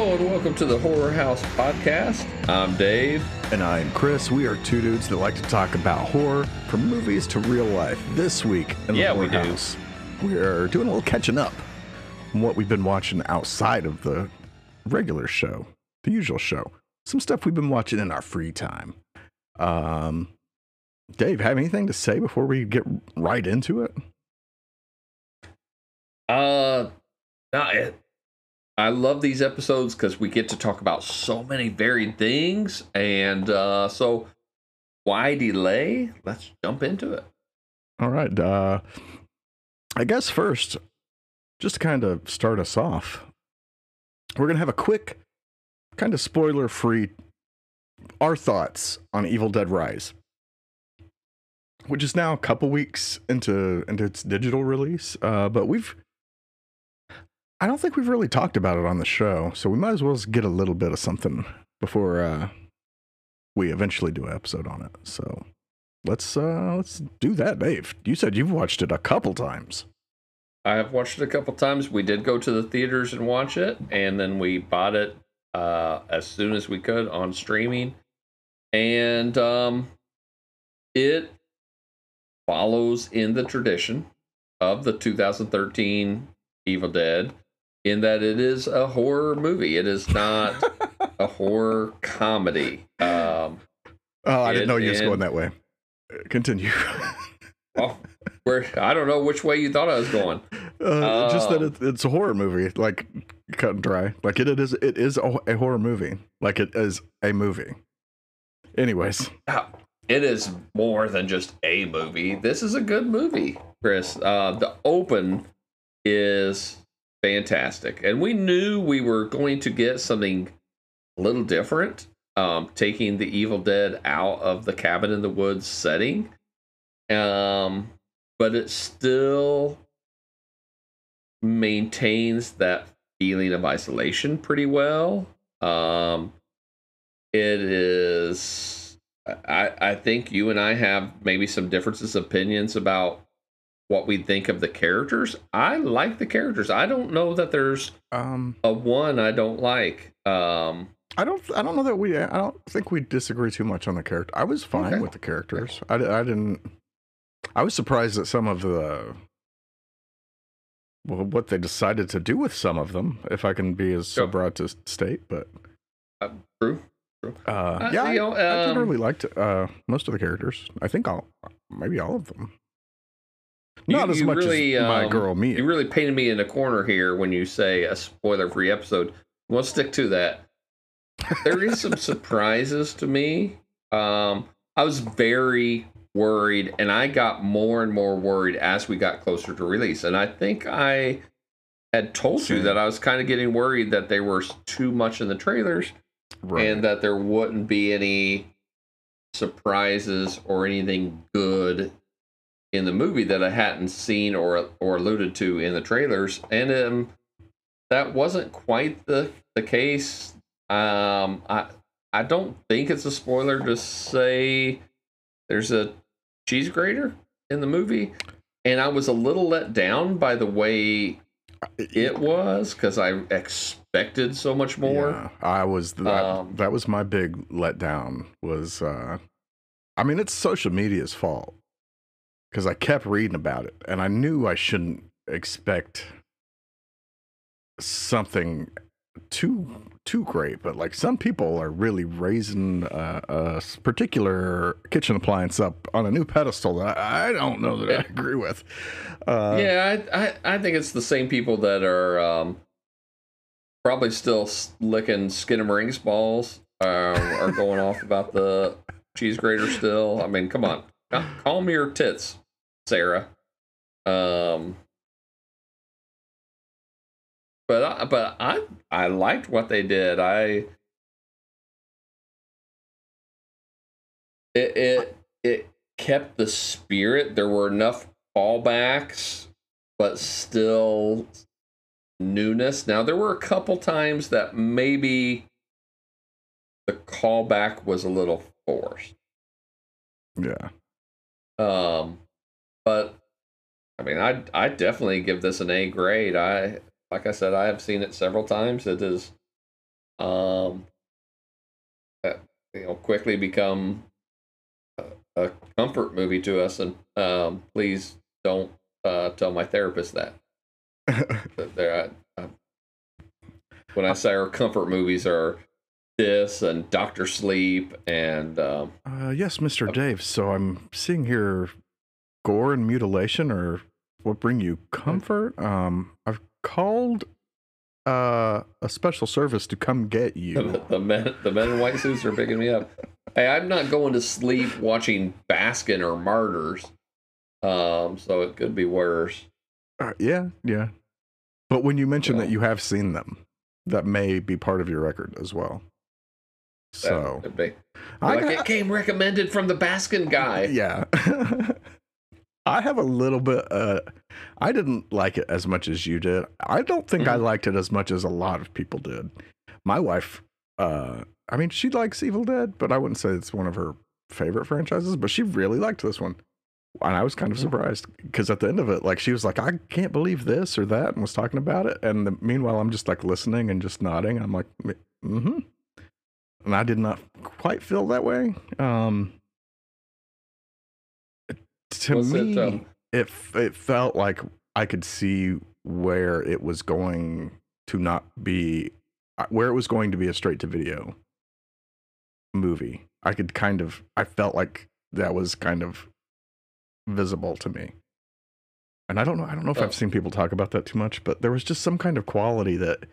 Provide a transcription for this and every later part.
Hello and welcome to the Horror House Podcast. I'm Dave. And I'm Chris. We are two dudes that like to talk about horror from movies to real life. This week in the Yeah, Horror we. House, we are doing a little catching up on what we've been watching outside of the regular show, the usual show. Some stuff we've been watching in our free time. Um, Dave, have anything to say before we get right into it? Uh, no, it, I love these episodes because we get to talk about so many varied things. And uh, so, why delay? Let's jump into it. All right. Uh, I guess first, just to kind of start us off, we're going to have a quick, kind of spoiler free, our thoughts on Evil Dead Rise, which is now a couple weeks into, into its digital release. Uh, but we've, I don't think we've really talked about it on the show. So we might as well get a little bit of something before uh, we eventually do an episode on it. So let's uh let's do that dave you said you've watched it a couple times I have watched it a couple times. We did go to the theaters and watch it, and then we bought it uh, as soon as we could on streaming. And um, it follows in the tradition of the 2013 Evil Dead, in that it is a horror movie. It is not a horror comedy. Um, oh i didn't know you was going that way continue oh, where I don't know which way you thought I was going. uh, just that Oh. it, it's a horror movie like cut and dry like it, it is it is a, a horror movie like it is a movie anyways it is more than just a movie. This is a good movie, Chris. Uh, the open is fantastic, and we knew we were going to get something a little different, um, taking the Evil Dead out of the cabin in the woods setting. Um, but it still maintains that feeling of isolation pretty well. Um, it is I, I think you and I have maybe some differences of opinions about what we think of the characters. I like the characters. I don't know that there's um a one I don't like. Um i don't i don't know that we i don't think we disagree too much on the character i was fine Okay. with the characters I, I didn't i was surprised at some of the well, what they decided to do with some of them, if I can be as so broad to state. But true. uh, Uh, yeah, I, you know, I um, generally liked uh, most of the characters. I think all, maybe all of them. You- Not as you much really, as my um, girl Mia. You really painted me in a corner here when you say a spoiler free episode. We'll stick to that. There is some surprises to me. Um, I was very worried, and I got more and more worried as we got closer to release. And I think I had told you that I was kind of getting worried that there was too much in the trailers right. and that there wouldn't be any surprises or anything good in the movie that I hadn't seen or or alluded to in the trailers, and um, that wasn't quite the the case. Um, I I don't think it's a spoiler to say there's a cheese grater in the movie, and I was a little let down by the way it was because I expected so much more. Yeah, I was that, Um, that was my big letdown was uh I mean it's social media's fault cuz I kept reading about it and I knew I shouldn't expect something too too great but like some people are really raising uh, a particular kitchen appliance up on a new pedestal that I, I don't know that I agree with. Uh, yeah, I, I I think it's the same people that are um, probably still licking Skinamarink balls uh, are going off about the cheese grater still. I mean, come on, Cal- calm your tits, Sarah. Um, but I, but I I liked what they did. I it it it kept the spirit. There were enough fallbacks, but still newness. Now there were a couple times that maybe the callback was a little forced. yeah. Um, but I mean, I I definitely give this an A grade. I like I said, I have seen it several times. It is um, uh, you know, quickly become a, a comfort movie to us. And um, please don't uh, tell my therapist that. that they're, uh, when I say our comfort movies are this and Doctor Sleep and um, uh, yes, Mr. Dave. So I'm seeing here gore and mutilation or what bring you comfort. Um, I've called uh, a special service to come get you. the men the men in white suits are picking me up. Hey, I'm not going to sleep watching Baskin or Martyrs. Um, so it could be worse. Uh, yeah, yeah. But when you mention that you have seen them, that may be part of your record as well. So be. I like got- it came recommended from the Baskin guy. yeah. I have a little bit. Uh, I didn't like it as much as you did. I don't think I Mhm. liked it as much as a lot of people did. My wife, uh, I mean, she likes Evil Dead, but I wouldn't say it's one of her favorite franchises. But she really liked this one, and I was kind of Mhm. surprised because at the end of it, like she was like, "I can't believe this or that," and was talking about it. And the, meanwhile, I'm just like listening and just nodding. I'm like, "Mm-hmm." And I did not quite feel that way. Um, to Was me, it, um, it it felt like I could see where it was going to not be uh, where it was going to be a straight to video movie. I could kind of I felt like that was kind of visible to me. And I don't know I don't know if Oh. I've seen people talk about that too much, but there was just some kind of quality that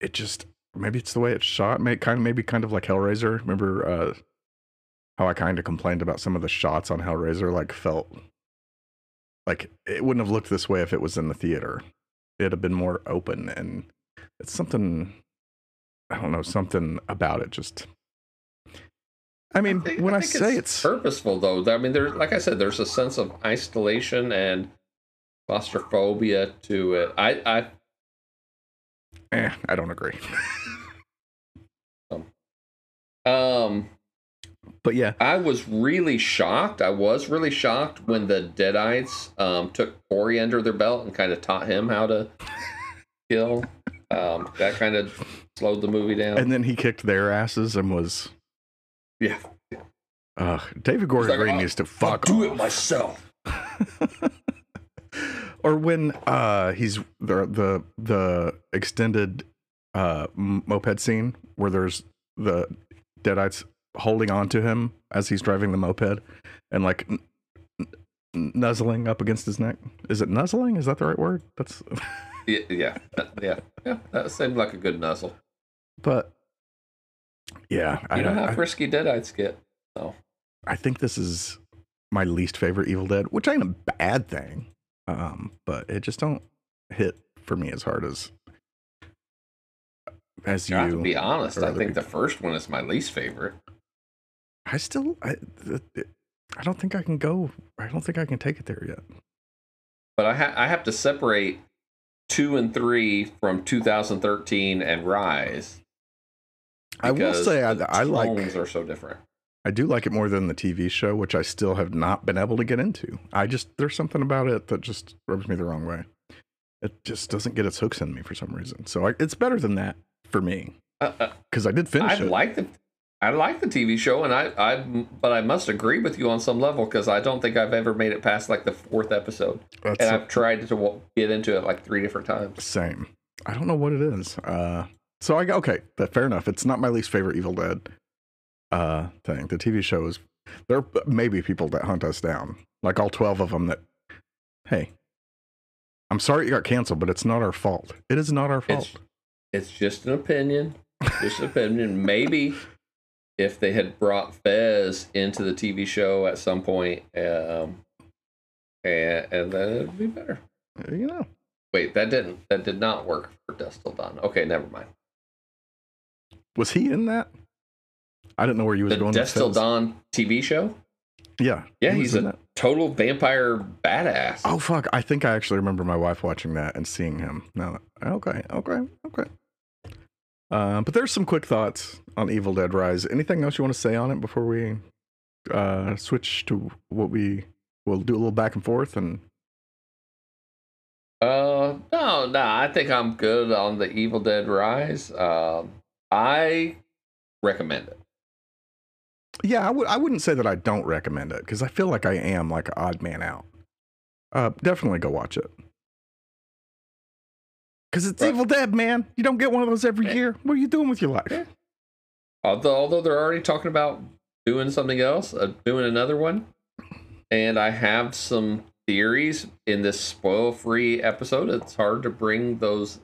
it just maybe it's the way it's shot, may kind of maybe kind of like Hellraiser. Remember uh how I kind of complained about some of the shots on Hellraiser, like felt like it wouldn't have looked this way if it was in the theater. It'd have been more open, and it's something I don't know, something about it. Just, I mean, think- when I, think say it's, purposeful, though, I mean, there's like I said, there's a sense of isolation and claustrophobia to it. I, I, eh, I don't agree. um, but yeah, I was really shocked. I was really shocked when the Deadites um, took Corey under their belt and kind of taught him how to kill. Um, that kind of slowed the movie down. and then he kicked their asses and was, yeah, uh, David Gordon like, Green I'll- needs to I'll fuck do off. it myself. or when uh he's the the the extended uh moped scene where there's the deadites holding on to him as he's driving the moped and like n- n- nuzzling up against his neck is it nuzzling is that the right word that's Yeah, yeah, that- yeah, yeah. That seemed like a good nuzzle. but yeah You I, know how I, frisky Deadites get. So I think this is my least favorite evil dead which ain't a bad thing um but it just don't hit for me as hard as as I have to be honest. I think the first one is my least favorite. I still, I, I don't think I can go. I don't think I can take it there yet. But I, ha- I have to separate two and three from 2013 and Rise. I will say I, I like, are so different. I do like it more than the TV show, which I still have not been able to get into. I just, there's something about it that just rubs me the wrong way. It just doesn't get its hooks in me for some reason. So I, it's better than that for me Uh, uh, because I did finish I it. like the I like the TV show, and I, I but I must agree with you on some level because I don't think I've ever made it past like the fourth episode, That's and I've tried to get into it like three different times. same. I don't know what it is. Uh, so I okay, fair enough. It's not my least favorite Evil Dead uh thing. The TV show is there may be people that hunt us down, like all twelve of them. That hey, I'm sorry you got canceled, but it's not our fault. It is not our fault. It's it's just an opinion, just an opinion. Maybe if they had brought Fez into the TV show at some point, um, and and then it'd be better. you know, Wait, that didn't that did not work for Dusk Till Dawn. Okay, never mind. was he in that? I didn't know where he was The going. Dusk Till. Dawn TV show. Yeah, Yeah, he's a that. total vampire badass. Oh fuck! I think I actually remember my wife watching that and seeing him. Now, okay, okay, okay. Uh, but there's some quick thoughts on Evil Dead Rise. Anything else you want to say on it before we uh, switch to what we will do a little back and forth and Uh, no, no. I think I'm good on the Evil Dead Rise. Um, I recommend it. Yeah, I would. I wouldn't say that I don't recommend it because I feel like I am like an odd man out. Uh, definitely go watch it. Because it's Right. Evil Dead, man. You don't get one of those every Yeah. year. What are you doing with your life? Yeah. Although, although they're already talking about doing something else, uh, doing another one, and I have some theories in this spoil-free episode. It's hard to bring those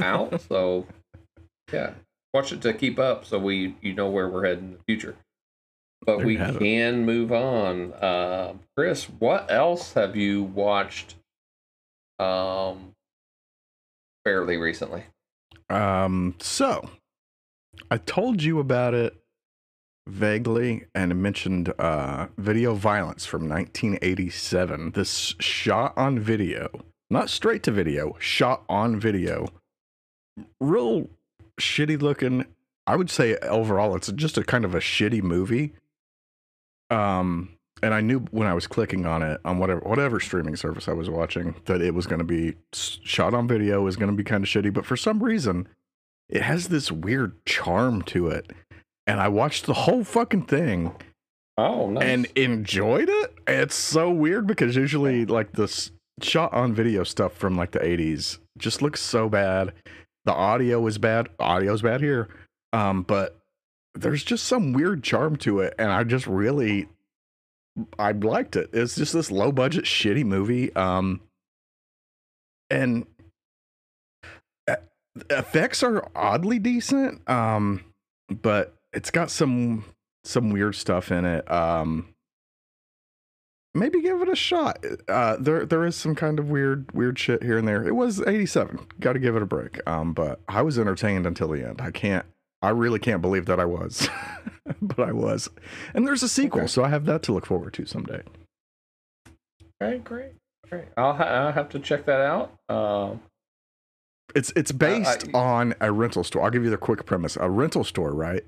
out, so yeah, watch it to keep up, so we you know where we're heading in the future. But we have it. can move on. Uh, Chris, what else have you watched? Um, fairly recently. Um, so I told you about it vaguely and mentioned uh, video violence from 1987. This shot on video, not straight to video, shot on video. Real shitty looking. I would say overall, it's just a kind of a shitty movie. Um, and I knew when I was clicking on it on whatever whatever streaming service I was watching that it was going to be shot on video, was going to be kind of shitty. But for some reason, it has this weird charm to it. And I watched the whole fucking thing Oh, nice. and enjoyed it. It's so weird because usually like this shot on video stuff from like the 80s just looks so bad. The audio is bad. Audio's bad here. Um, but there's just some weird charm to it and I just really I liked it. It's just this low budget shitty movie. Um and effects are oddly decent. Um but it's got some some weird stuff in it. Um, maybe give it a shot. Uh, there there is some kind of weird weird shit here and there. It was 87. Got to give it a break. Um, but I was entertained until the end. I can't. I really can't believe that I was, but I was. And there's a sequel, Okay. so I have that to look forward to someday. Great, great, great. I'll, ha- I'll have to check that out. Um, It's it's based I- on a rental store. I'll give you the quick premise. A rental store, right?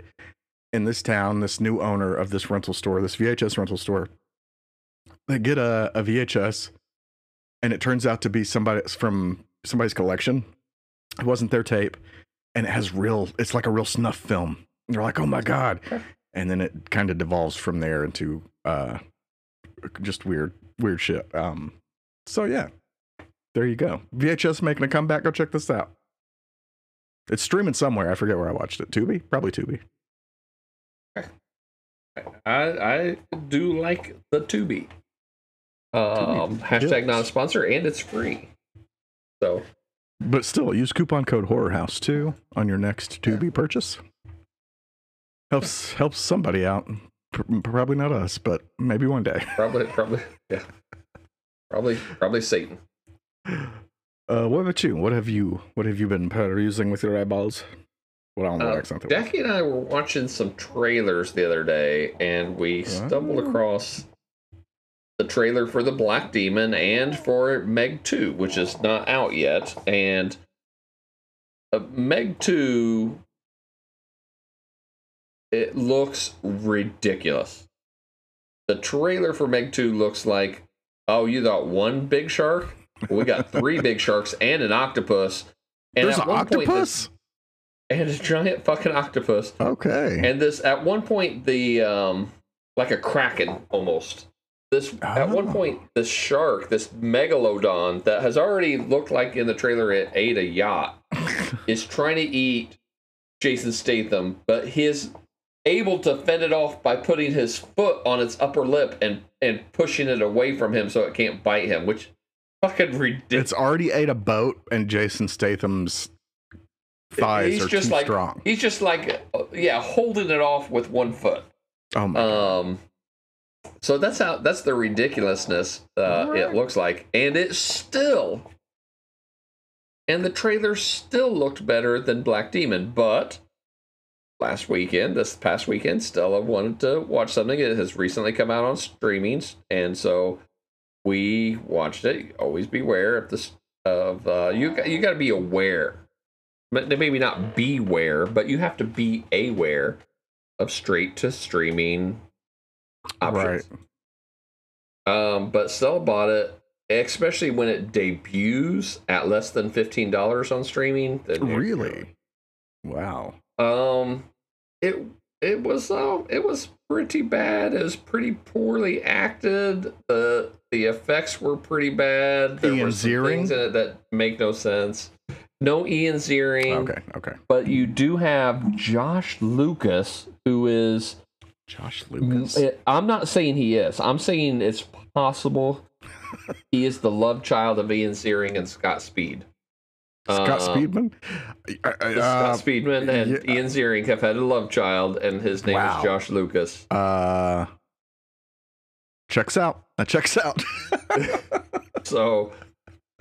In this town, this new owner of this rental store, this VHS rental store, they get a, a VHS and it turns out to be somebody from somebody's collection. It wasn't their tape, and it has real it's like a real snuff film. And they're like, oh my God. And then it kind of devolves from there into uh just weird, weird shit. Um so yeah. There you go. VHS making a comeback. Go check this out. It's streaming somewhere. I forget where I watched it. Tubi? Probably Tubi. I I do like the Tubi. Um, hashtag Yes. not a sponsor, and it's free. So But still, use coupon code HorrorHouse too on your next Tubi purchase. Helps helps somebody out. P- probably not us, but maybe one day. probably probably yeah, probably probably Satan. Uh, what about you? What have you What have you been perusing with your eyeballs? Well, I don't know Uh, accent. Jackie and I were watching some trailers the other day, and we stumbled Oh. across the trailer for the Black Demon and for Meg Two, which is not out yet. And uh, Meg Two, it looks ridiculous. The trailer for Meg Two looks like, oh, you got one big shark? We got three big sharks and an octopus. And There's an one point, octopus. and a giant fucking octopus. okay. And this at one point the um like a kraken almost. This at one point this shark, this megalodon that has already looked like in the trailer it ate a yacht, is trying to eat Jason Statham, but he's able to fend it off by putting his foot on its upper lip and and pushing it away from him so it can't bite him, which fucking ridiculous. it's already ate a boat, and Jason Statham's thighs He's are just too like strong. he's just like uh, yeah, holding it off with one foot. Oh my god. So that's how that's the ridiculousness uh, it looks like, and it still, and the trailer still looked better than Black Demon. But last weekend, this past weekend, Stella wanted to watch something. It has recently come out on streaming, and so we watched it. Always beware of this of uh, you. got- You got to be aware, but maybe not beware, but you have to be aware of straight to streaming options. Right. Um, but Stella bought it, especially when it debuts at less than fifteen dollars on streaming. Really? Wow. Um, it it was um it was pretty bad. It was pretty poorly acted. The the effects were pretty bad. There Ian were Ziering? things in it that make no sense. No Ian Ziering. Okay. Okay. But you do have Josh Lucas, who is. Josh Lucas. Eh, I'm not saying he is. I'm saying it's possible. he is the love child of Ian Ziering and Scott Speed. Scott Uh, Speedman. I- Scott uh, Speedman and yeah. Ian Ziering have had a love child, and his name Wow. is Josh Lucas. Uh, checks out. That checks out. So,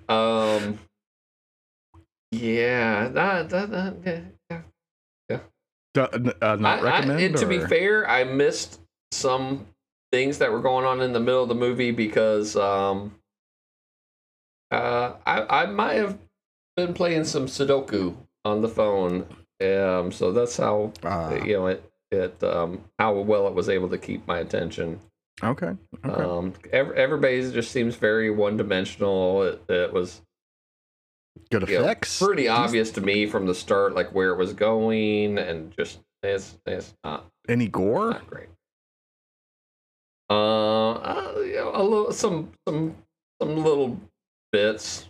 um, yeah, that, that, that yeah. Do- uh, not I- I- recommend. and to be fair, I missed some things that were going on in the middle of the movie because um, uh, I I might have been playing some Sudoku on the phone. Um, so that's how Uh, you know it it um how well it was able to keep my attention. okay. Okay. Um, ev- everybody just seems very one dimensional. It, it was Good you know, effects. pretty obvious to me from the start, like where it was going, and just it's it's not Any gore? not great. Uh, uh you know, a little some some some little bits,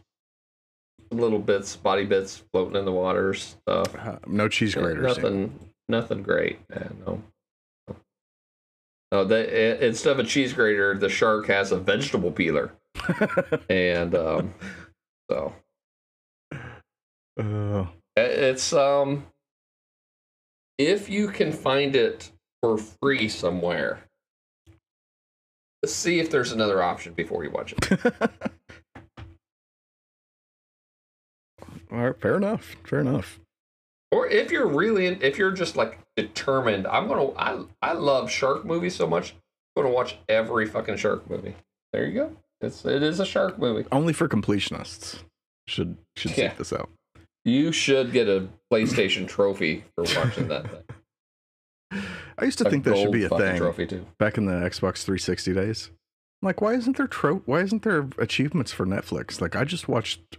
some little bits, body bits floating in the water stuff. Uh, no cheese Yeah, graters. nothing, nothing great. Yeah, no. No, they, i- instead of a cheese grater, the shark has a vegetable peeler, and um, so Uh, it's um, if you can find it for free somewhere, see if there's another option before you watch it. all right. Fair enough. Fair enough. Or if you're really, if you're just like determined, I'm gonna, I, I love shark movies so much. I'm gonna watch every fucking shark movie. There you go. It's, it is a shark movie. Only for completionists. Should should Yeah. seek this out. You should get a PlayStation trophy for watching that thing. I used to think that should be a thing Trophy too. back in the Xbox 360 days. Like, why isn't there tro- Why isn't there achievements for Netflix? Like, I just watched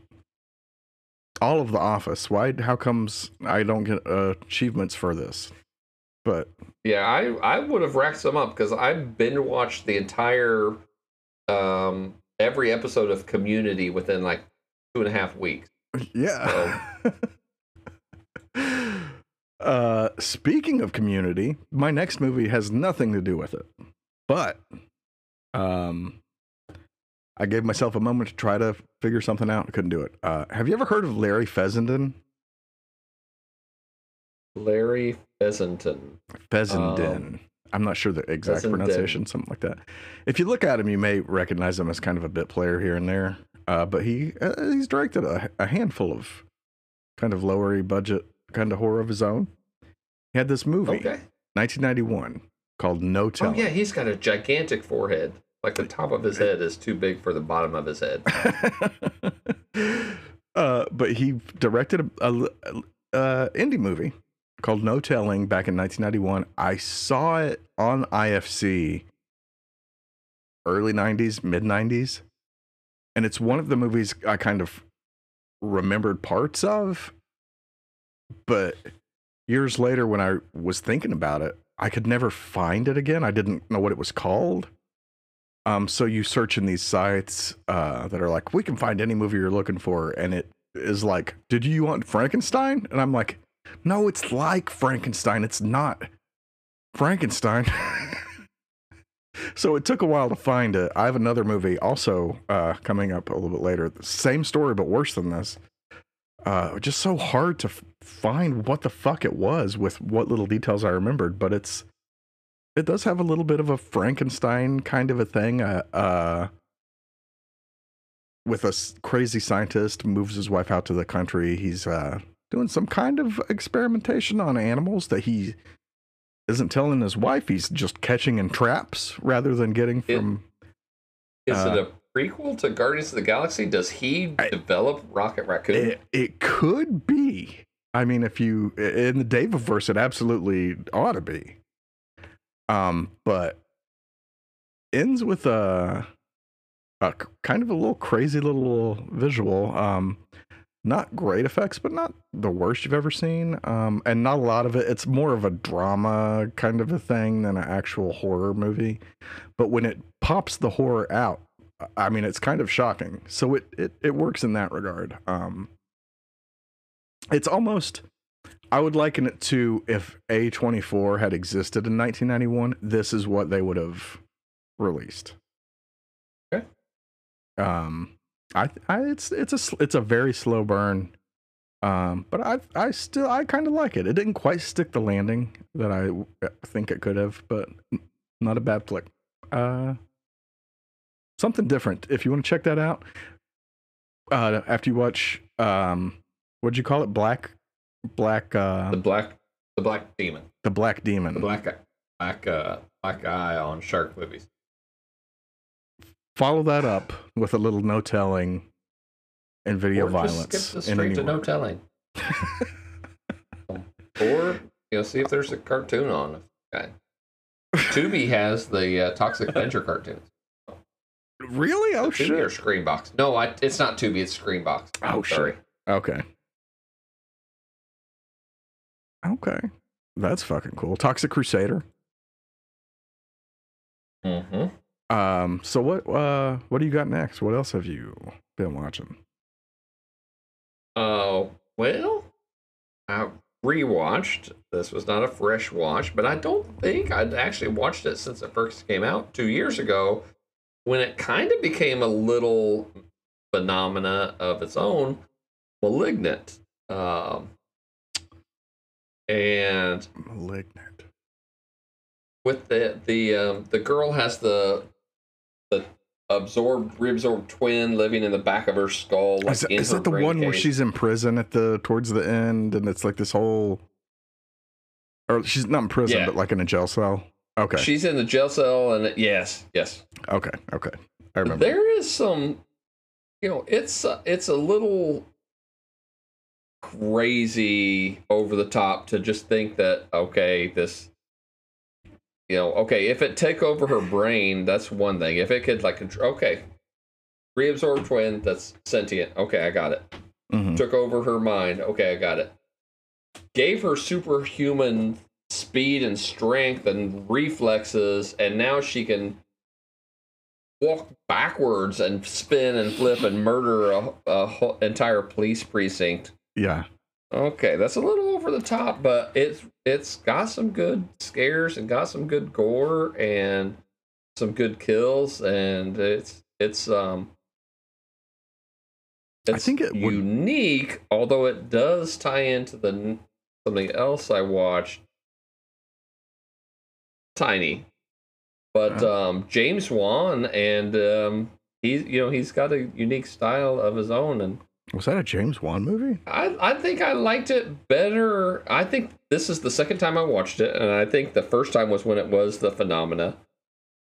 all of The Office. Why? How comes I don't get uh, achievements for this? But Yeah, I, I would have racked some up because I've been watched the entire, um, every episode of Community within like two and a half weeks. Yeah. uh, speaking of Community, my next movie has nothing to do with it, but um, I gave myself a moment to try to figure something out. I couldn't do it. Uh, have you ever heard of Larry Fessenden? Larry Fessenden. Fessenden. I'm not sure the exact Fessenden. pronunciation, something like that. If you look at him, you may recognize him as kind of a bit player here and there. Uh, but he uh, he's directed a, a handful of kind of lowery budget kind of horror of his own. He had this movie, Okay. 1991, called No Tell. Oh yeah, he's got a gigantic forehead. Like the top of his head is too big for the bottom of his head. uh, but he directed a, a, a indie movie called No Telling back in 1991. I saw it on IFC early 90s, mid 90s. And it's one of the movies I kind of remembered parts of. But years later, when I was thinking about it, I could never find it again. I didn't know what it was called. Um, so you search in these sites uh, that are like, we can find any movie you're looking for, and it is like, did you want Frankenstein? And I'm like, no, it's like Frankenstein. It's not Frankenstein. so it took a while to find it. I have another movie also uh, coming up a little bit later. Same story, but worse than this. Uh, just so hard to f- find what the fuck it was with what little details I remembered, but it's it does have a little bit of a Frankenstein kind of a thing. Uh, uh, with a s- crazy scientist moves his wife out to the country. He's uh, doing some kind of experimentation on animals that he isn't telling his wife. He's just catching in traps rather than getting from. Is Uh, it a prequel to Guardians of the Galaxy? Does he I- develop Rocket Raccoon? It, it could be. I mean, if you in the Daviverse, it absolutely ought to be. Um, but ends with a uh, kind of a little crazy little visual. Um, not great effects, but not the worst you've ever seen. Um, and not a lot of it. It's more of a drama kind of a thing than an actual horror movie. But when it pops the horror out, I mean, it's kind of shocking. So it it, it works in that regard. Um, it's almost. I would liken it to if A24 had existed in 1991, this is what they would have released. Okay. Um, I, I it's it's a it's a very slow burn. Um, but I I still I kind of like it. It didn't quite stick the landing that I think it could have, but not a bad flick. Uh, something different. If you want to check that out, uh, after you watch um, what'd you call it? Black, black. Uh, The black, the black demon, the black demon. the black, black, uh, black eye on shark movies. Follow that up with a little no telling and video Or just violence. skip the in straight to no telling, or you know, see if there's a cartoon on. Okay. Tubi has the uh, Toxic Avenger cartoons. really? Oh Tubi or shit. Screambox? No, I, it's not Tubi. It's Screambox. Oh, sorry. shit. Okay. Okay. That's fucking cool. Toxic Crusader. Um, so what uh what do you got next? What else have you been watching? Oh well, I rewatched. This was not a fresh watch, but I don't think I'd actually watched it since it first came out two years ago, when it kind of became a little phenomena of its own. Malignant, um, and Malignant. with the the um, the girl has the the absorbed reabsorbed twin living in the back of her skull. Like is in is that the one where she's in prison at the towards the end and it's like this whole or she's not in prison, Yeah. but like in a jail cell? Okay. She's in the jail cell, and yes, yes. okay. Okay. I remember. There is some, you know, it's uh, it's a little crazy over the top to just think that okay, this, you know, okay, if it take over her brain, that's one thing. If it could like, contr- okay, reabsorb twin, that's sentient. Okay, I got it. Mhm. Took over her mind. Okay, I got it. Gave her superhuman speed and strength and reflexes, and now she can walk backwards and spin and flip and murder a, a whole entire police precinct. Yeah. Okay, that's a little over the top, but it's it's got some good scares and got some good gore and some good kills, and it's it's um. I think it would- unique, although it does tie into the something else I watched. Tiny, but Uh. um, James Wan and um, he's you know he's got a unique style of his own, and Was that a James Wan movie? I, I think I liked it better. I think this is the second time I watched it, and I think the first time was when it was the phenomena,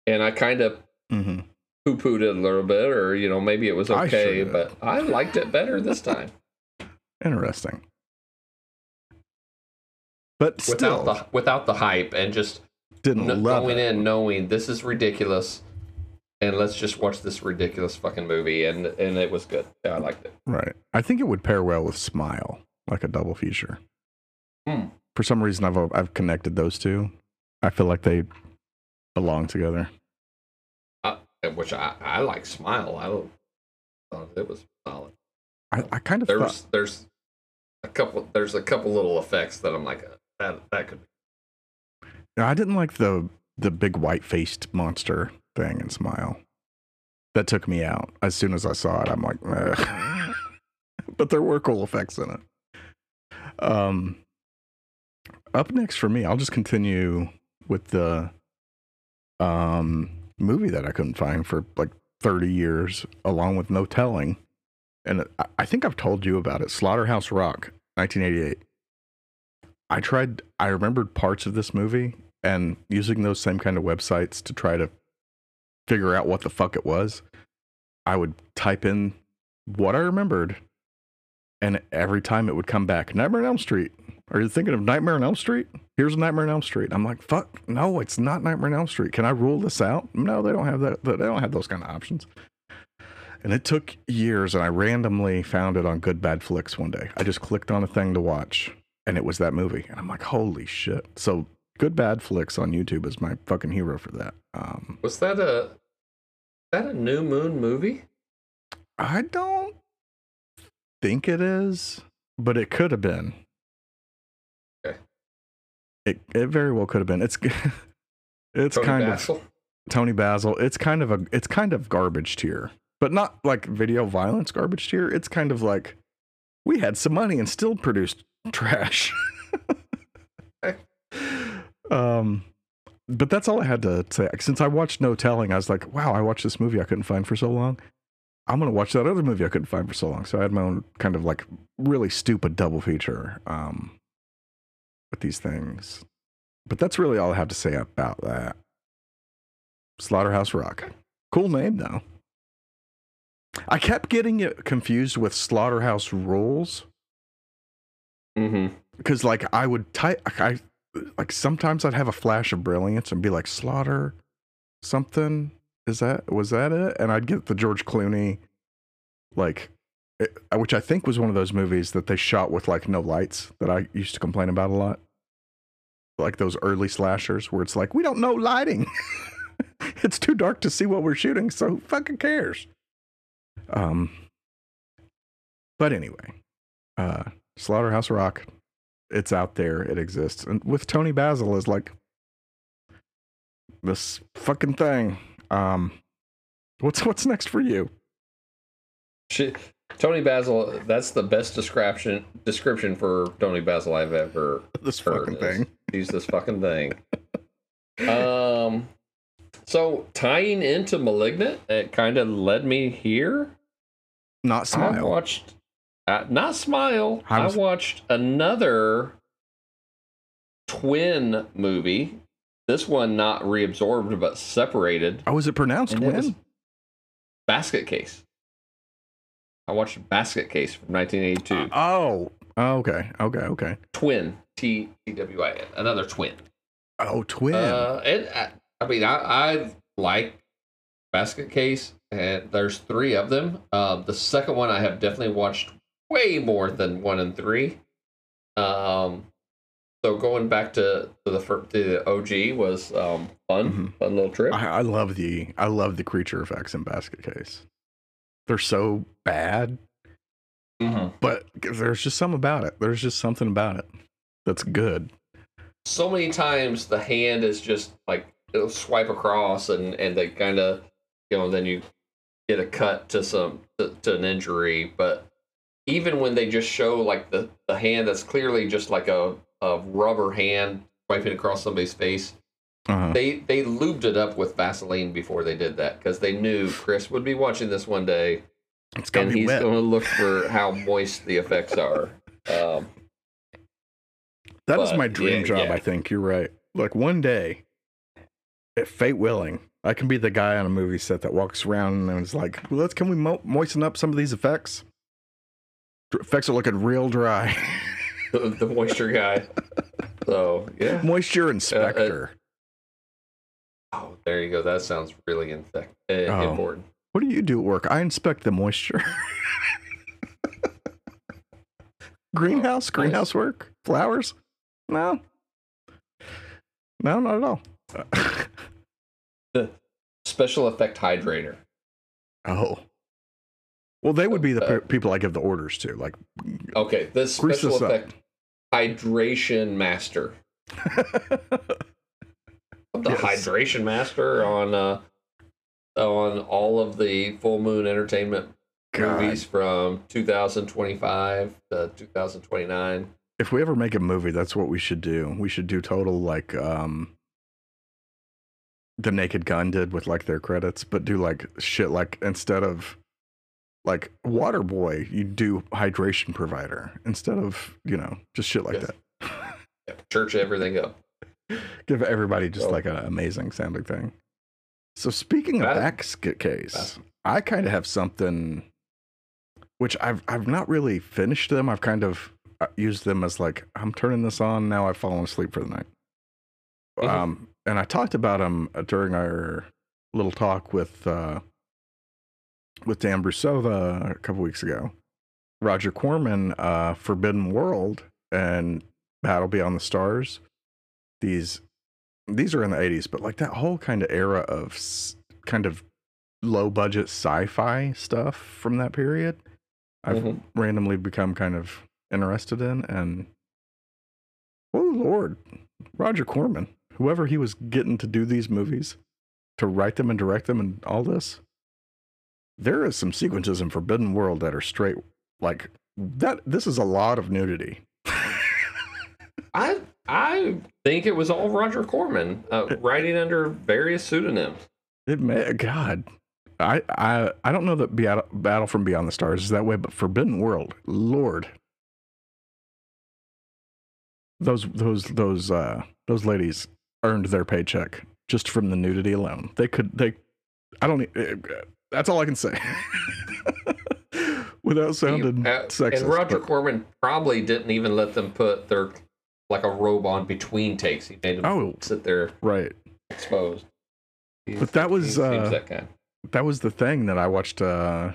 and I kind of Mm-hmm. poo pooed it a little bit, or you know maybe it was okay, did. but I liked it better this time Interesting. But without still, the without the hype and just didn't kn- love going it. in knowing this is ridiculous, and let's just watch this ridiculous fucking movie, and and it was good. Yeah, I liked it. Right. I think it would pair well with Smile, like a double feature. Hmm. For some reason, I've I've connected those two. I feel like they belong together. Which I I like. Smile. I thought it was solid. I, I kind of thought, there's there's a couple there's a couple little effects that I'm like uh, that that could be I didn't like the the big white faced monster thing and Smile. That took me out as soon as I saw it. I'm like, but there were cool effects in it. Um, up next for me, I'll just continue with the um movie that I couldn't find for like 30 years, along with No Telling. And I think I've told you about it. Slaughterhouse Rock, 1988. I tried, I remembered parts of this movie and using those same kind of websites to try to figure out what the fuck it was. I would type in what I remembered, and every time it would come back Nightmare on Elm Street. Are you thinking of Nightmare on Elm Street? Here's Nightmare on Elm Street. I'm like, fuck, no, it's not Nightmare on Elm Street. Can I rule this out? No, they don't have that. They don't have those kind of options. And it took years, and I randomly found it on Good Bad Flicks one day. I just clicked on a thing to watch, and it was that movie. And I'm like, holy shit. So, Good Bad Flicks on YouTube is my fucking hero for that. Um, Was that a that a New Moon movie? I don't think it is, but it could have been. Okay. It it very well could have been. It's it's Tony kind of Toni Basil. It's kind of a it's kind of garbage tier, but not like video violence garbage tier. It's kind of like we had some money and still produced trash. um, but that's all I had to say. Since I watched No Telling, I was like, wow, I watched this movie I couldn't find for so long. I'm gonna watch that other movie I couldn't find for so long. So I had my own kind of like really stupid double feature um, with these things. But that's really all I have to say about that. Slaughterhouse Rock. Cool name though. I kept getting it confused with Slaughterhouse Rules Mm-hmm. because like I would type I like sometimes I'd have a flash of brilliance and be like slaughter something? Is that was that it? And I'd get the George Clooney like it, which I think was one of those movies that they shot with like no lights that I used to complain about a lot. Like those early slashers where it's like we don't know lighting. It's too dark to see what we're shooting so who fucking cares? Um but anyway uh Slaughterhouse Rock. It's out there. It exists. And with Toni Basil is like this fucking thing. Um what's what's next for you? She, Toni Basil. That's the best description description for Tony Basil I've ever This heard. fucking thing. He's this fucking thing. um, so tying into Malignant, it kind of led me here. Not I smile. watched, uh, not Smile. I I, watched another twin movie. This one not reabsorbed but separated. Oh, is it pronounced And it? Basket Case. I watched Basket Case from 1982. Oh. oh, okay. Okay, okay. twin. T T W I N. Another twin. Oh, twin. Uh, and I, I mean, I, I like Basket Case, and there's three of them. Um, the second one I have definitely watched way more than one and three. Um, so going back to, to the to the OG was um fun, Mhm. fun little trip. I, I love the I love the creature effects in Basket Case. They're so bad, Mhm. but there's just something about it. There's just something about it that's good. So many times the hand is just like it'll swipe across, and and they kind of you know then you get a cut to some to, to an injury, but even when they just show like the, the hand that's clearly just like a, a rubber hand wiping across somebody's face, Uh-huh. they they lubed it up with Vaseline before they did that because they knew Chris would be watching this one day It's gonna and be he's wet. going to look for how moist the effects are. Um, That is But, my dream yeah, job. yeah. I think you're right. Like one day, if fate willing, I can be the guy on a movie set that walks around and is like, well, "Let's can we mo- moisten up some of these effects? Effects are looking real dry. the, the moisture guy. So yeah. Moisture inspector. Oh, there you go. That sounds really infect- uh, Oh. important. what do you do at work? I inspect the moisture. greenhouse, greenhouse work, flowers. No, no, not at all. The special effect hydrator. oh, well, they would be the Uh, people I give the orders to. Like, Okay, the special this up. effect hydration master. The Yes. hydration master on uh on all of the full moon entertainment God. movies from 2025 to 2029. if we ever make a movie, that's what we should do. We should do total like um the Naked Gun did with like their credits, but do like shit like instead of like water boy, you do hydration provider instead of, you know, just shit like Yes. that. Yeah, church everything up. Give everybody just Oh. like an amazing sounding thing. So speaking of That- case, That's- I kind of have something which I've I've not really finished them. I've kind of uh, used them as like I'm turning this on now. I've fallen asleep for the night. Mhm. Um, and I talked about them during our little talk with uh, with Dan Brusova a couple weeks ago. Roger Corman, uh, Forbidden World, and Battle Beyond the Stars. These these are in the 80s, but like that whole kind of era of s- kind of low budget sci-fi stuff from that period, I've Mhm. randomly become kind of interested in and oh lord, Roger Corman, whoever he was getting to do these movies, to write them and direct them and all this. There is some sequences in Forbidden World that are straight like that this is a lot of nudity. I I think it was all Roger Corman uh, writing under various pseudonyms. It may God. I I I don't know that Battle, Battle from Beyond the Stars is that way, but Forbidden World, Lord. Those those those uh those ladies earned their paycheck just from the nudity alone. They could they I don't uh, that's all I can say. Without sounding Uh, sexist. and Roger but- Corman probably didn't even let them put their like a robe on between takes. He made them Oh, sit there right. exposed. He's- But that was, uh, that that was the thing that I watched uh,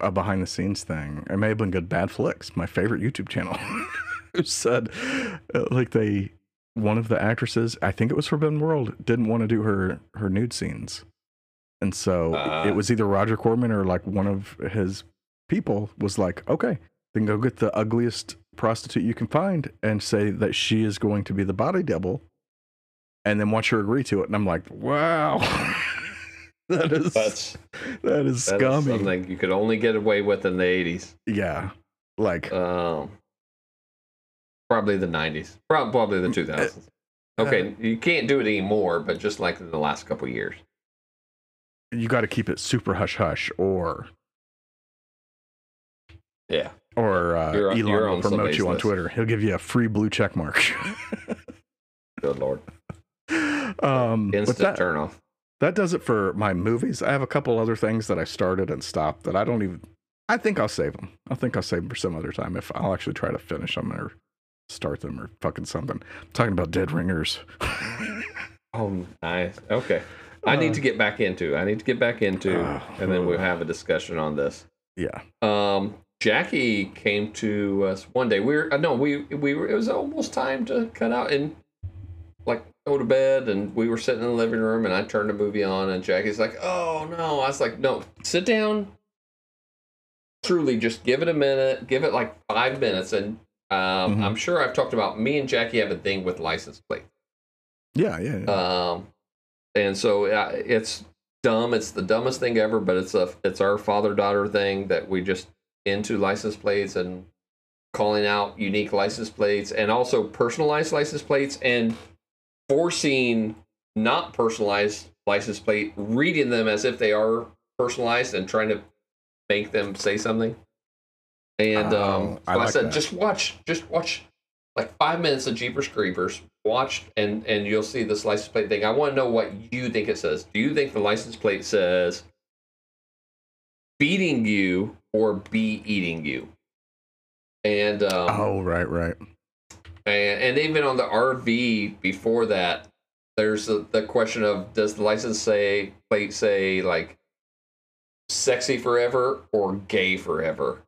a behind the scenes thing. It may have been Good Bad Flicks, my favorite YouTube channel, who said uh, like they one of the actresses, I think it was Forbidden World, didn't want to do her her nude scenes, and so Ah. it was either Roger Corman or like one of his people was like, okay, then go get the ugliest prostitute you can find and say that she is going to be the body double, and then watch her agree to it. And I'm like, wow. That is that is that is scummy. something you could only get away with in the eighties. yeah, like Um, probably the nineties. Probably the two thousands. Okay, you can't do it anymore, but just like in the last couple years. You got to keep it super hush hush, or Yeah. or uh, You're Elon you're will promote you on list. Twitter. He'll give you a free blue check mark. Good lord. um, Instant that turn off. that does it for my movies. I have a couple other things that I started and stopped that I don't even. I think I'll save them. I think I'll save them for some other time if I'll actually try to finish them or start them or fucking something. I'm talking about Dead Ringers. Oh, nice. Okay. I Uh, need to get back into. I need to get back into, uh, and then we'll have a discussion on this. yeah. Um, Jackie came to us one day. We were uh, no, we we were. It was almost time to cut out and like go to bed, and we were sitting in the living room, and I turned the movie on, and Jackie's like, "Oh no!" I was like, "No, sit down. Truly, just give it a minute. Give it like five minutes." And um, Mhm. I'm sure I've talked about me and Jackie have a thing with license plate. Yeah, yeah, yeah. Um, and so uh, it's dumb. It's the dumbest thing ever, but it's a it's our father daughter thing that we just into license plates and calling out unique license plates and also personalized license plates and forcing not personalized license plate reading them as if they are personalized and trying to make them say something. And Oh, um, I so I, like said, that. just watch, just watch like five minutes of Jeepers Creepers. Watch and and you'll see this license plate thing. I want to know what you think it says. Do you think the license plate says feeding you or be eating you? And um, oh, right, right. and, and even on the RV before that, there's the, the question of does the license say plate say like sexy forever or gay forever?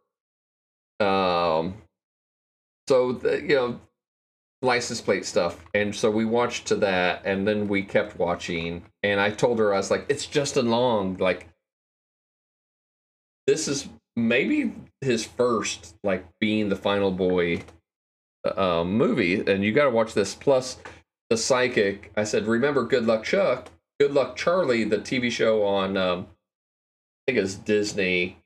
Um, so the, you know, license plate stuff, and so we watched to that, and then we kept watching, and I told her I was like, it's just a long like. This is maybe his first like being the final boy uh, movie, and you got to watch this. Plus, the psychic. I said, remember Good Luck Chuck, Good Luck Charlie, the TV show on um, I think it's Disney.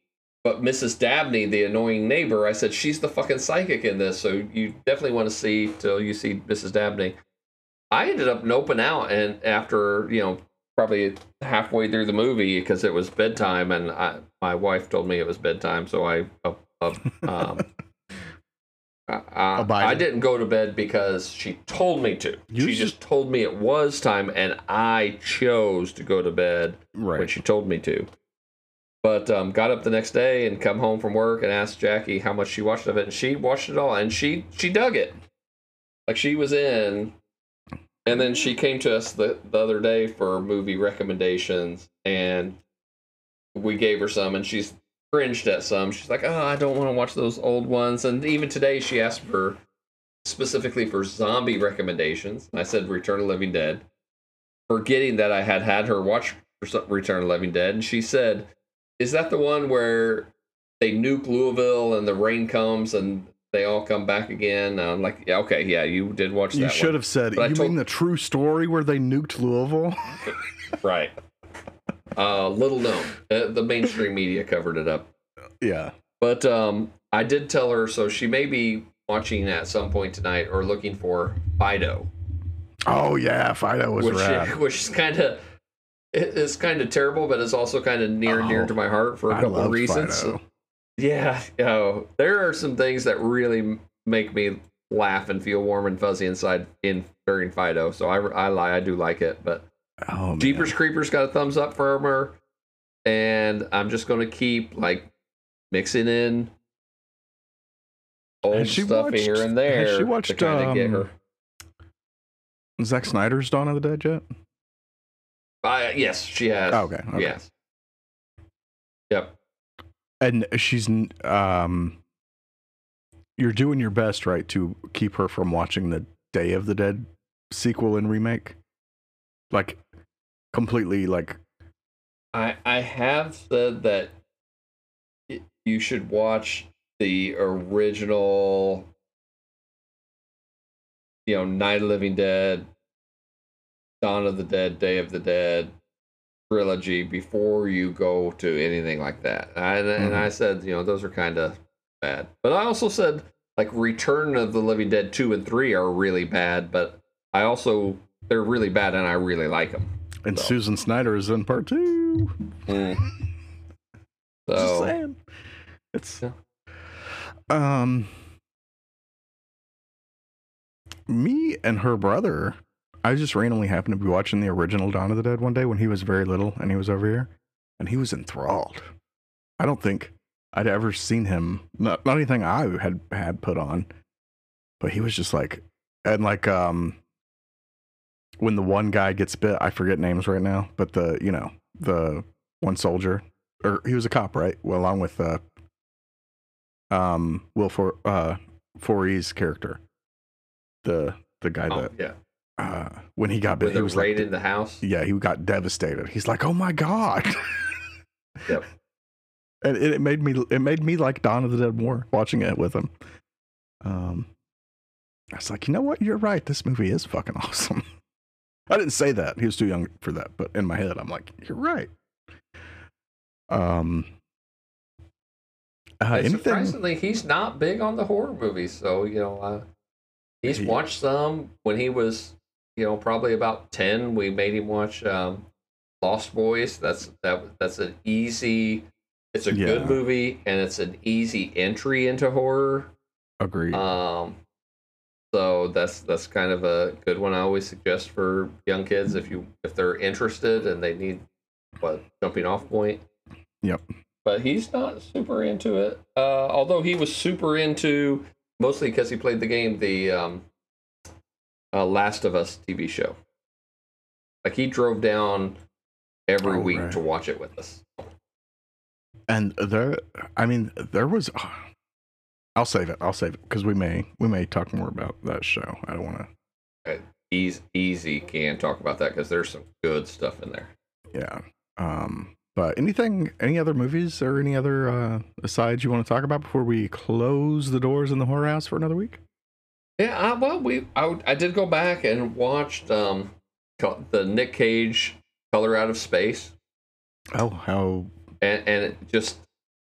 But Mrs. Dabney, the annoying neighbor, I said she's the fucking psychic in this, so you definitely want to see till you see Mrs. Dabney. I ended up noping out, and after you know probably halfway through the movie because it was bedtime, and I, my wife told me it was bedtime, so I uh, uh, um, I, I, didn't go to bed because she told me to. You she just- just told me it was time, and I chose to go to bed right. when she told me to. But um, got up the next day and come home from work and asked Jackie how much she watched of it, and she watched it all, and she she dug it. Like she was in, and then she came to us the the other day for movie recommendations, and we gave her some, and she's cringed at some. She's like, "Oh, I don't want to watch those old ones." And even today, she asked for specifically for zombie recommendations. I said Return of Living Dead, forgetting that I had had her watch Return of Living Dead, and she said, "Is that the one where they nuke Louisville and the rain comes and they all come back again?" I'm like, "Yeah, okay, yeah, you did watch that." You should one. have said, But "You told- mean the true story where they nuked Louisville?" right." Uh, little known, uh, the mainstream media covered it up. yeah. But um, I did tell her, so she may be watching at some point tonight or looking for Fido, Oh yeah, Fido was which rad. which is kind of it's kind of terrible, but it's also kind of near and dear Oh, to my heart for a I couple of reasons. Fido. Yeah, know, there are some things that really make me laugh and feel warm and fuzzy inside in during Fido. So I I lie, I do like it, but Oh man. Jeepers Creepers got a thumbs up from her, and I'm just gonna keep like mixing in old Has she stuff watched- here and has there she to watched, kind of get um, her. Zack Snyder's Dawn of the Dead yet? Uh, yes, she has. Oh, okay, okay. Yes. Yep. And she's um you're doing your best, right, to keep her from watching the Day of the Dead sequel and remake? Like completely like I I have said that you should watch the original, you know, Night of the Living Dead, Dawn of the Dead, Day of the Dead trilogy before you go to anything like that. And, and I said, you know, those are kind of bad. But I also said like Return of the Living Dead 2 and 3 are really bad, but I also they're really bad and I really like them. and So. Susan Snyder is in part 2. Just Just So saying. It's Yeah. um me and her brother. I just randomly happened to be watching the original Dawn of the Dead one day when he was very little and he was over here and he was enthralled. I don't think I'd ever seen him not not anything I had had put on, but he was just like and like um when the one guy gets bit, I forget names right now, but the you know the one soldier or he was a cop, right? Well, along with uh, um, Will For uh, Foree's character, the the guy oh, that yeah, uh, when he got bit, he was raid like, in the house. yeah, he got devastated. He's like, oh my god. Yep. And it, it made me it made me like Dawn of the Dead more watching it with him. Um, I was like, you know what? You're right. This movie is fucking awesome. I didn't say that. He was too young for that, but in my head, I'm like, you're right. Um, uh, anything? surprisingly, he's not big on the horror movies. So you know, uh, he's He- watched some when he was, you know, probably about ten. We made him watch um, Lost Boys. That's that. That's an easy. It's a Yeah. good movie, and it's an easy entry into horror. Agreed. Um, so that's that's kind of a good one. I always suggest for young kids if you if they're interested and they need what jumping off point. Yep. But he's not super into it. Uh, although he was super into mostly because he played the game, the um, uh, Last of Us TV show. Like he drove down every Oh, week right. to watch it with us. and there, I mean, there was. I'll save it. I'll save it because we may we may talk more about that show. I don't want to. Easy, easy can talk about that because there's some good stuff in there. Yeah. Um. But anything, any other movies or any other uh, asides you want to talk about before we close the doors in the horror house for another week? Yeah, I, well, we I, I did go back and watched um the Nick Cage Color Out of Space, Oh, how and and it just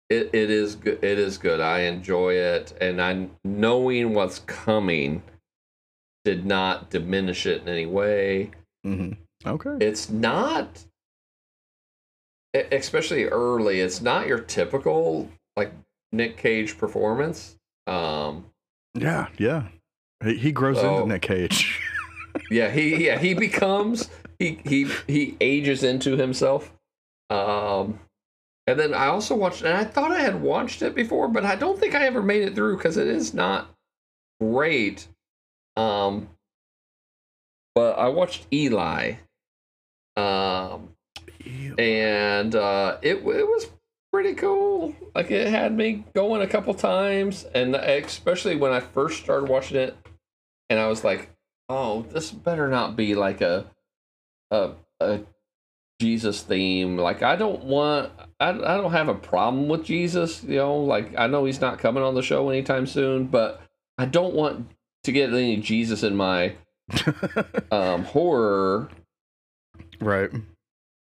it, it is good. It is good. I enjoy it, and I knowing what's coming did not diminish it in any way. hmm Okay. It's not, especially early. It's not your typical like Nick Cage performance. Um, yeah, yeah. He, he grows So- into Nick Cage. yeah he yeah he becomes he he he ages into himself um and then i also watched and i thought i had watched it before but i don't think i ever made it through because it is not great um but i watched eli um Eli. and uh, it it was pretty cool. Like it had me going a couple times, and especially when I first started watching it, and I was like, "Oh, this better not be like a a a Jesus theme. Like I don't want I, I don't have a problem with Jesus, you know, like I know he's not coming on the show anytime soon, but I don't want to get any Jesus in my um horror. Right.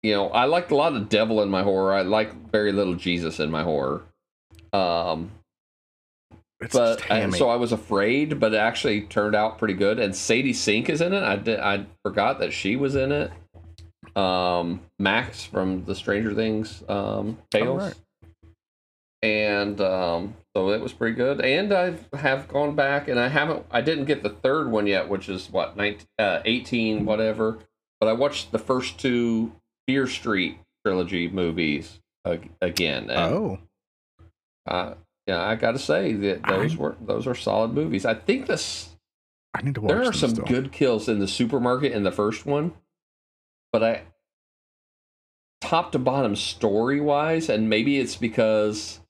You know, I like a lot of devil in my horror. I like very little Jesus in my horror. Um It's but I, so I was afraid, but it actually turned out pretty good. And Sadie Sink is in it. I did I forgot that she was in it. Um, Max from the Stranger Things um, tales, right. and um, so it was pretty good. And I have gone back, and I haven't. I didn't get the third one yet, which is what 19, uh, 18, whatever. But I watched the first two Fear Street trilogy movies ag- again. And oh, uh, yeah, I got to say that those I- were those are solid movies. I think this I need to watch. there are some still. good kills in the supermarket in the first one, but I top to bottom story wise, and maybe it's because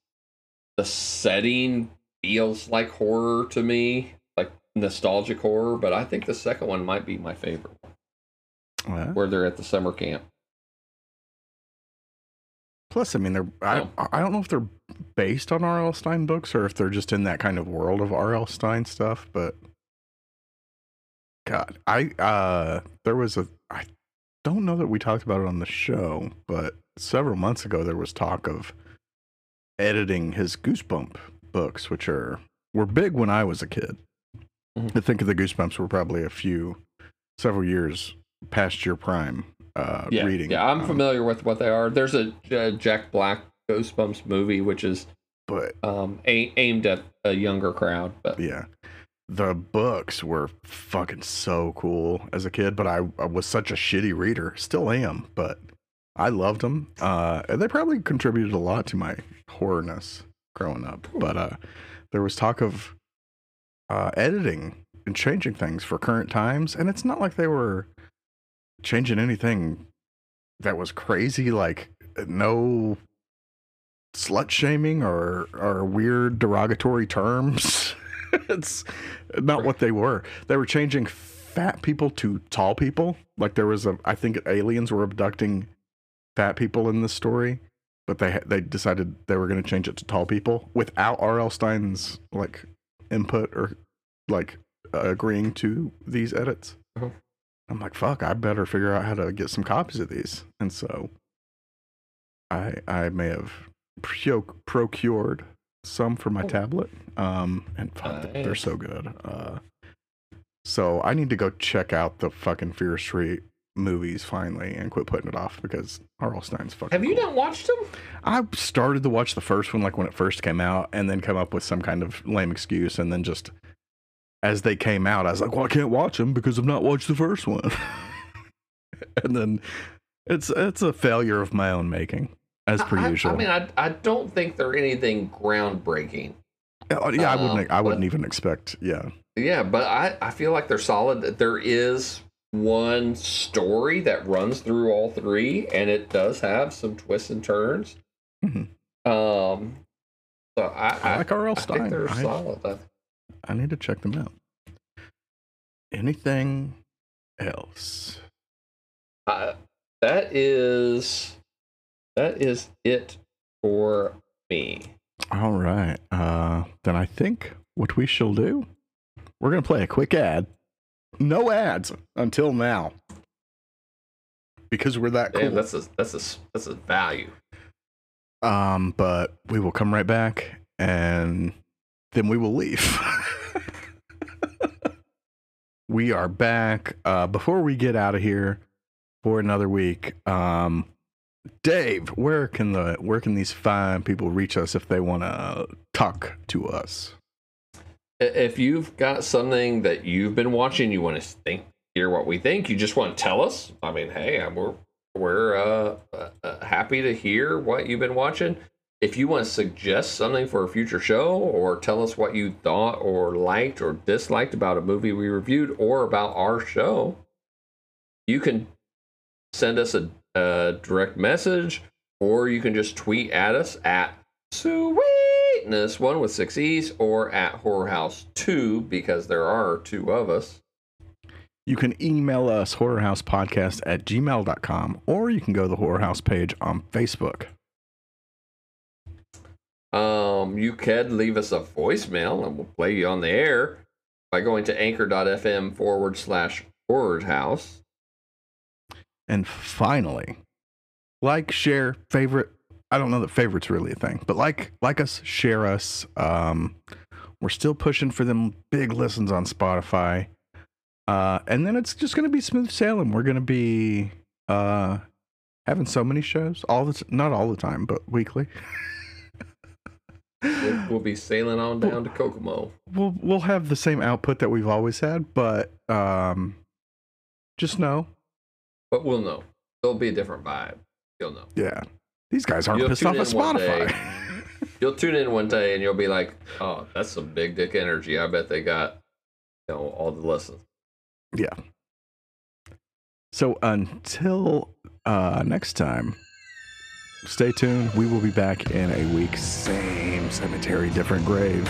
the setting feels like horror to me, like nostalgic horror. But I think the second one might be my favorite, Yeah. where they're at the summer camp. Plus, I mean, they're I, Oh. I don't know if they're based on R.L. Stine books or if they're just in that kind of world of R.L. Stine stuff. But God, I uh, there was a I don't know that we talked about it on the show, but several months ago there was talk of editing his Goosebump books, which are were big when I was a kid. Mhm. I think the Goosebumps were probably a few several years past your prime uh, Yeah, reading. yeah, I'm um, familiar with what they are. There's a uh, Jack Black Goosebumps movie, which is but um, a- aimed at a younger crowd, but Yeah. The books were fucking so cool as a kid, but I, I was such a shitty reader. Still am, but I loved them. Uh, and they probably contributed a lot to my horrorness growing up. But uh, there was talk of uh, editing and changing things for current times. And it's not like they were changing anything that was crazy, like no slut shaming or or weird derogatory terms. it's not what they were. They were changing fat people to tall people. Like there was a I think aliens were abducting fat people in this story, but they they decided they were going to change it to tall people without R.L. Stine's like input or like agreeing to these edits. Uh-huh. I'm like, fuck, I better figure out how to get some copies of these. And so I I may have procured some for my Oh. tablet. Um and fuck, they're so good. Uh so I need to go check out the fucking Fear Street movies finally and quit putting it off because R.L. Stine's fucking have you cool. not watched them? I started to watch the first one like when it first came out and then come up with some kind of lame excuse and then just as they came out I was like, "Well, I can't watch them because I've not watched the first one." and then it's it's a failure of my own making as per I, I- usual. I mean, I, I don't think they're anything groundbreaking. Uh, yeah, I wouldn't um, I wouldn't but- even expect, yeah. Yeah, but I, I feel like they're solid. There is one story that runs through all three, and it does have some twists and turns. Mhm. Um, so I, I I, like R.L. I Stine. think they're I- solid. I, need to check them out. Anything else? I, that is that is it for me. All right. Uh, then I think what we shall do, we're going to play a quick ad. No ads until now. Because we're that cool. That's a that's a that's a value. um, but we will come right back and then we will leave. we are back. Uh, before we get out of here for another week, um, Dave, where can the where can these fine people reach us if they want to talk to us? If you've got something that you've been watching, you want to think, hear what we think, you just want to tell us. I mean, hey, we're we're uh, uh, happy to hear what you've been watching. If you want to suggest something for a future show, or tell us what you thought or liked or disliked about a movie we reviewed, or about our show, you can send us a, a direct message, or you can just tweet at us at Sweetness, one with six E's, or at Horror House 2, because there are two of us. You can email us horrorhousepodcast at gmail.com or you can go to the Horror House page on Facebook. Um, you can leave us a voicemail and we'll play you on the air by going to anchor.fm forward slash horror house. And finally, like, share, favorite. I don't know that favorite's really a thing, but like, like us, share us. Um, we're still pushing for them big listens on Spotify. Uh, and then it's just going to be smooth sailing. We're going to be uh, having so many shows all the t- not all the time, but weekly. We'll, we'll be sailing on down to Kokomo. we'll we'll have the same output that we've always had, but um, just know, But we'll know. There'll be a different vibe. You'll know. yeah, these guys aren't You'll pissed off at Spotify. You'll tune in one day and you'll be like, oh, that's some big dick energy. I bet they got, you know, all the lessons. yeah. So until uh, next time, stay tuned. We will be back in a week. Same cemetery, different grave.